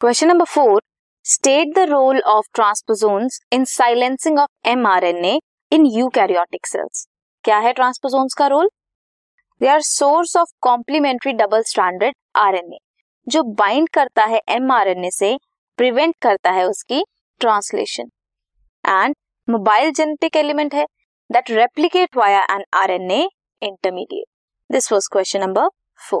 Question number four state the role of transposons in silencing of mRNA in eukaryotic cells क्या है transposons का role they are source of complementary double standard RNA जो bind करता है mRNA से prevent करता है उसकी translation and mobile genetic element है that replicate via an RNA intermediate this was question number four